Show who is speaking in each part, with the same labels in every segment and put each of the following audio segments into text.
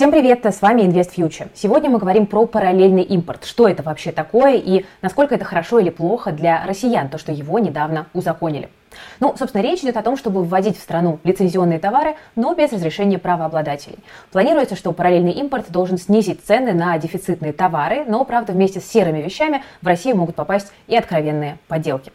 Speaker 1: Всем привет, с вами Invest Future. Сегодня мы говорим про параллельный импорт. Что это вообще такое и насколько это хорошо или плохо для россиян, то, что его недавно узаконили. Ну, собственно, речь идет о том, чтобы вводить в страну лицензионные товары, но без разрешения правообладателей. Планируется, что параллельный импорт должен снизить цены на дефицитные товары, но, правда, вместе с серыми вещами в Россию могут попасть и откровенные подделки.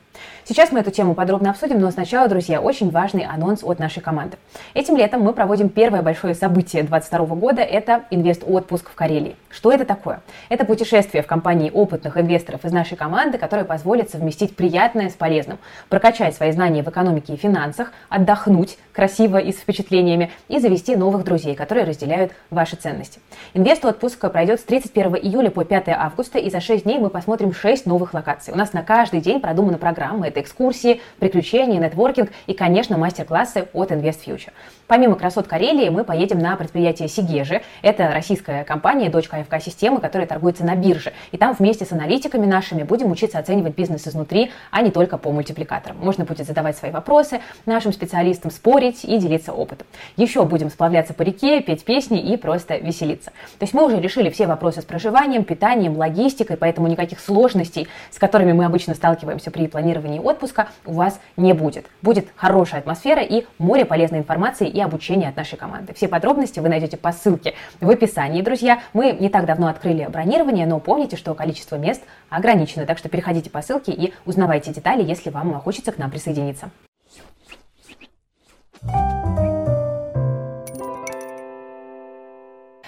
Speaker 1: Сейчас мы эту тему подробно обсудим, но сначала, друзья, очень важный анонс от нашей команды. Этим летом мы проводим первое большое событие 2022 года – это инвест-отпуск в Карелии. Что это такое? Это путешествие в компании опытных инвесторов из нашей команды, которое позволит совместить приятное с полезным, прокачать свои знания в экономике и финансах, отдохнуть красиво и с впечатлениями и завести новых друзей, которые разделяют ваши ценности. Инвест-отпуск пройдет с 31 июля по 5 августа, и за 6 дней мы посмотрим 6 новых локаций. У нас на каждый день продумана программа программы. Это экскурсии, приключения, нетворкинг и, конечно, мастер-классы от Invest Future. Помимо красот Карелии, мы поедем на предприятие Сигежи. Это российская компания, дочка АФК системы, которая торгуется на бирже. И там вместе с аналитиками нашими будем учиться оценивать бизнес изнутри, а не только по мультипликаторам. Можно будет задавать свои вопросы нашим специалистам, спорить и делиться опытом. Еще будем сплавляться по реке, петь песни и просто веселиться. То есть мы уже решили все вопросы с проживанием, питанием, логистикой, поэтому никаких сложностей, с которыми мы обычно сталкиваемся при планировании отпуска, у вас не будет. Будет хорошая атмосфера и море полезной информации и обучения от нашей команды. Все подробности вы найдете по ссылке в описании, друзья. Мы не так давно открыли бронирование, но помните, что количество мест ограничено, так что переходите по ссылке и узнавайте детали, если вам хочется к нам присоединиться.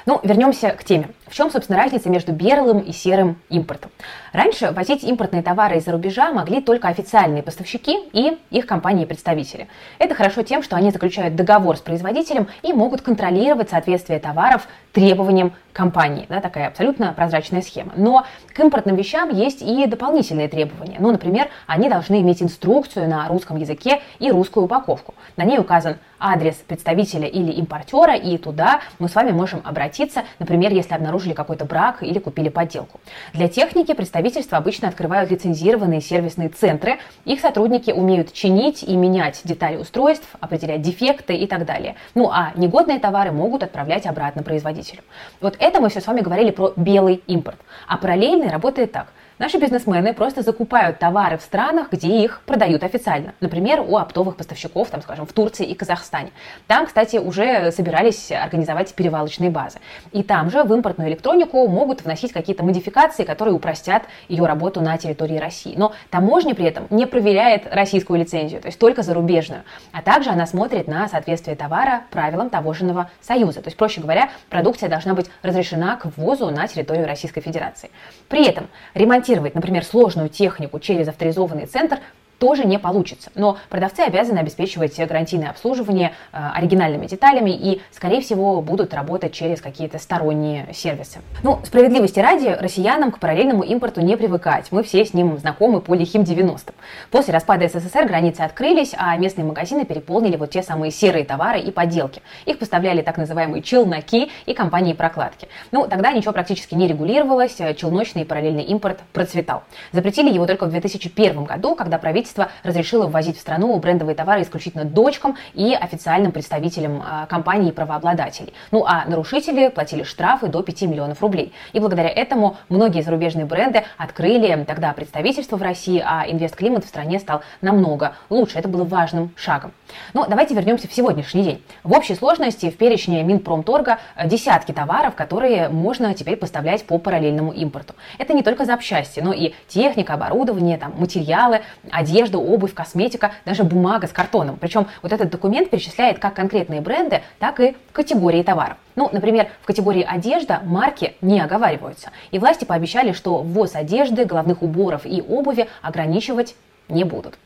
Speaker 1: Ну, вернемся к теме. В чем, собственно, разница между белым и серым импортом? Раньше возить импортные товары из-за рубежа могли только официальные поставщики и их компании-представители. Это хорошо тем, что они заключают договор с производителем и могут контролировать соответствие товаров требованиям компании. Да, такая абсолютно прозрачная схема. Но к импортным вещам есть и дополнительные требования. Ну, например, они должны иметь инструкцию на русском языке и русскую упаковку. На ней указан адрес представителя или импортера, и туда мы с вами можем обратиться, например, если обнаружили какой-то брак или купили подделку. Для техники представительства обычно открывают лицензированные сервисные центры. Их сотрудники умеют чинить и менять детали устройств, определять дефекты и так далее. Ну а негодные товары могут отправлять обратно производителю. Вот это мы все с вами говорили про белый импорт. А параллельный работает так. Наши бизнесмены просто закупают товары в странах, где их продают официально. Например, у оптовых поставщиков, там, скажем, в Турции и Казахстане. Там, кстати, уже собирались организовать перевалочные базы. И там же в импортную электронику могут вносить какие-то модификации, которые упростят ее работу на территории России. Но таможня при этом не проверяет российскую лицензию, то есть только зарубежную. А также она смотрит на соответствие товара правилам таможенного союза. То есть, проще говоря, продукция должна быть разрешена к ввозу на территорию Российской Федерации. При этом ремонтировать импортировать, например, сложную технику через авторизованный центр тоже не получится. Но продавцы обязаны обеспечивать гарантийное обслуживание э, оригинальными деталями и, скорее всего, будут работать через какие-то сторонние сервисы. Ну, справедливости ради, россиянам к параллельному импорту не привыкать. Мы все с ним знакомы по лихим 90-м. После распада СССР границы открылись, а местные магазины переполнили вот те самые серые товары и подделки. Их поставляли так называемые челноки и компании прокладки. Ну, тогда ничего практически не регулировалось, челночный и параллельный импорт процветал. Запретили его только в 2001 году, когда правительство правительство разрешило ввозить в страну брендовые товары исключительно дочкам и официальным представителям а, компаний и правообладателей. Ну а нарушители платили штрафы до 5 миллионов рублей. И благодаря этому многие зарубежные бренды открыли тогда представительство в России, а инвестклимат в стране стал намного лучше. Это было важным шагом. Но давайте вернемся в сегодняшний день. В общей сложности в перечне Минпромторга десятки товаров, которые можно теперь поставлять по параллельному импорту. Это не только запчасти, но и техника, оборудование, там, материалы, одежда, обувь, косметика, даже бумага с картоном. Причем вот этот документ перечисляет как конкретные бренды, так и категории товаров. Ну, например, в категории одежда марки не оговариваются. И власти пообещали, что ввоз одежды, головных уборов и обуви ограничивать не будут.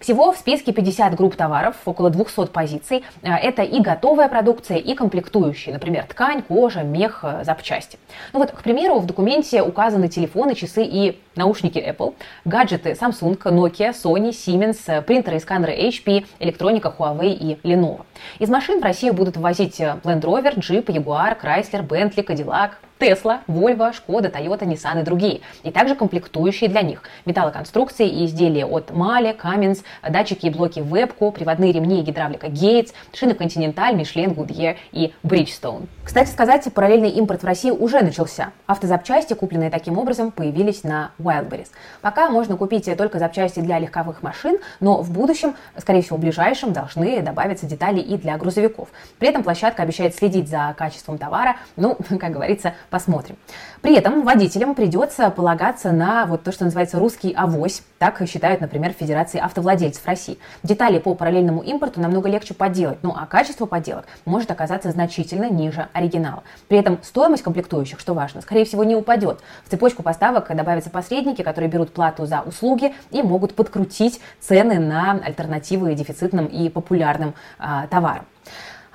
Speaker 1: Всего в списке 50 групп товаров, около 200 позиций. А, это и готовая продукция, и комплектующие, например, ткань, кожа, мех, э, запчасти. Ну вот, к примеру, в документе указаны телефоны, часы и наушники Apple, гаджеты Samsung, Nokia, Sony, Siemens, э, принтеры и сканеры HP, электроника Huawei и Lenovo. Из машин в Россию будут ввозить э, Land Rover, Jeep, Jaguar, Chrysler, Bentley, Cadillac, Tesla, Volvo, Skoda, Toyota, Nissan и другие. И также комплектующие для них. Металлоконструкции и изделия от Mali, Cummins, датчики и блоки Webco, приводные ремни и гидравлика Gates, шины Continental, Michelin, Goodyear и Bridgestone. Кстати сказать, параллельный импорт в России уже начался. Автозапчасти, купленные таким образом, появились на Wildberries. Пока можно купить только запчасти для легковых машин, но в будущем, скорее всего в ближайшем, должны добавиться детали и для грузовиков. При этом площадка обещает следить за качеством товара, ну, как говорится, посмотрим. При этом водителям придется полагаться на вот то, что называется русский авось, так считают, например, в Федерации автовладельцев России. Детали по параллельному импорту намного легче подделать, ну а качество подделок может оказаться значительно ниже оригинала. При этом стоимость комплектующих, что важно, скорее всего не упадет. В цепочку поставок добавятся посредники, которые берут плату за услуги и могут подкрутить цены на альтернативы дефицитным и популярным а, товарам.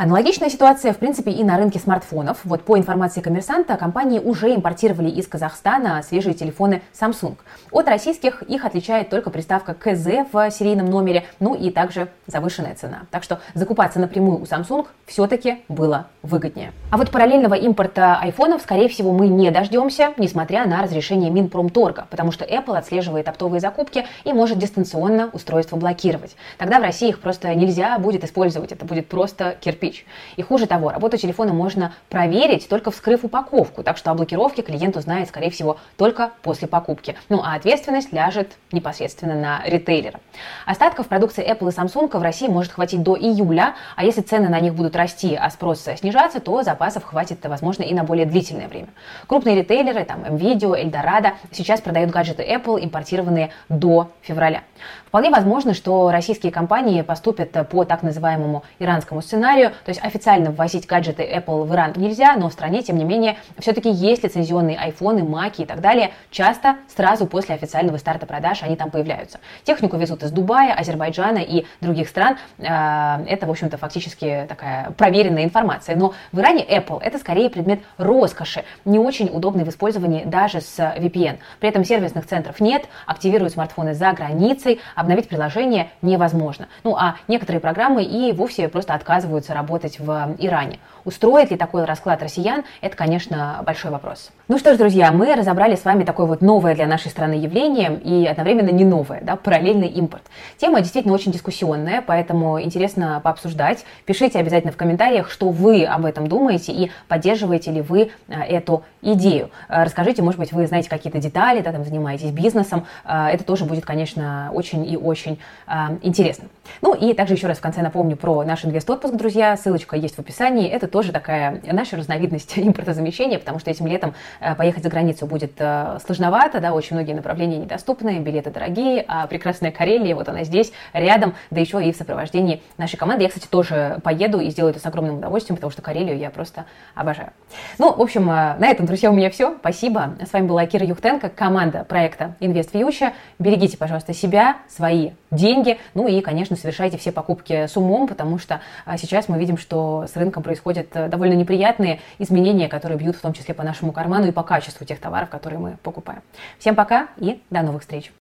Speaker 1: Аналогичная ситуация, в принципе, и на рынке смартфонов. Вот по информации коммерсанта, компании уже импортировали из Казахстана свежие телефоны Samsung. От российских их отличает только приставка КЗ в серийном номере, ну и также завышенная цена. Так что закупаться напрямую у Samsung все-таки было выгоднее. А вот параллельного импорта айфонов, скорее всего, мы не дождемся, несмотря на разрешение Минпромторга, потому что Apple отслеживает оптовые закупки и может дистанционно устройство блокировать. Тогда в России их просто нельзя будет использовать, это будет просто кирпич кирпич. И хуже того, работу телефона можно проверить, только вскрыв упаковку, так что о блокировке клиент узнает, скорее всего, только после покупки. Ну а ответственность ляжет непосредственно на ритейлера. Остатков продукции Apple и Samsung в России может хватить до июля, а если цены на них будут расти, а спрос снижаться, то запасов хватит, возможно, и на более длительное время. Крупные ритейлеры, там, MVideo, Eldorado, сейчас продают гаджеты Apple, импортированные до февраля. Вполне возможно, что российские компании поступят по так называемому иранскому сценарию, то есть официально ввозить гаджеты Apple в Иран нельзя, но в стране, тем не менее, все-таки есть лицензионные айфоны, маки и так далее. Часто сразу после официального старта продаж они там появляются. Технику везут из Дубая, Азербайджана и других стран. А, это, в общем-то, фактически такая проверенная информация. Но в Иране Apple это скорее предмет роскоши, не очень удобный в использовании даже с VPN. При этом сервисных центров нет, активируют смартфоны за границей, обновить приложение невозможно. Ну а некоторые программы и вовсе просто отказываются работать в Иране. Устроит ли такой расклад россиян, это, конечно, большой вопрос. Ну что ж, друзья, мы разобрали с вами такое вот новое для нашей страны явление и одновременно не новое, да, параллельный импорт. Тема действительно очень дискуссионная, поэтому интересно пообсуждать. Пишите обязательно в комментариях, что вы об этом думаете и поддерживаете ли вы э, эту идею. Э, расскажите, может быть, вы знаете какие-то детали, да, там занимаетесь бизнесом. Э, это тоже будет, конечно, очень и очень интересно. Ну и также еще раз в конце напомню про наш инвест-отпуск, друзья. Ссылочка есть в описании. Это тоже такая наша разновидность импортозамещения, потому что этим летом э, поехать за границу будет э, сложновато, да, очень многие направления недоступны, билеты дорогие, а прекрасная Карелия, вот она здесь, рядом, да еще и в сопровождении нашей команды. Я, кстати, тоже поеду и сделаю это с огромным удовольствием, потому что Карелию я просто обожаю. Ну, в общем, э, на этом, друзья, у меня все. Спасибо. С вами была Кира Юхтенко, команда проекта Invest Future. Берегите, пожалуйста, себя, свои деньги, ну и, конечно, совершайте все покупки с умом, потому что сейчас мы видим, что с рынком происходит Э, довольно неприятные изменения, которые бьют в том числе по нашему карману и по качеству тех товаров, которые мы покупаем. Всем пока и до новых встреч!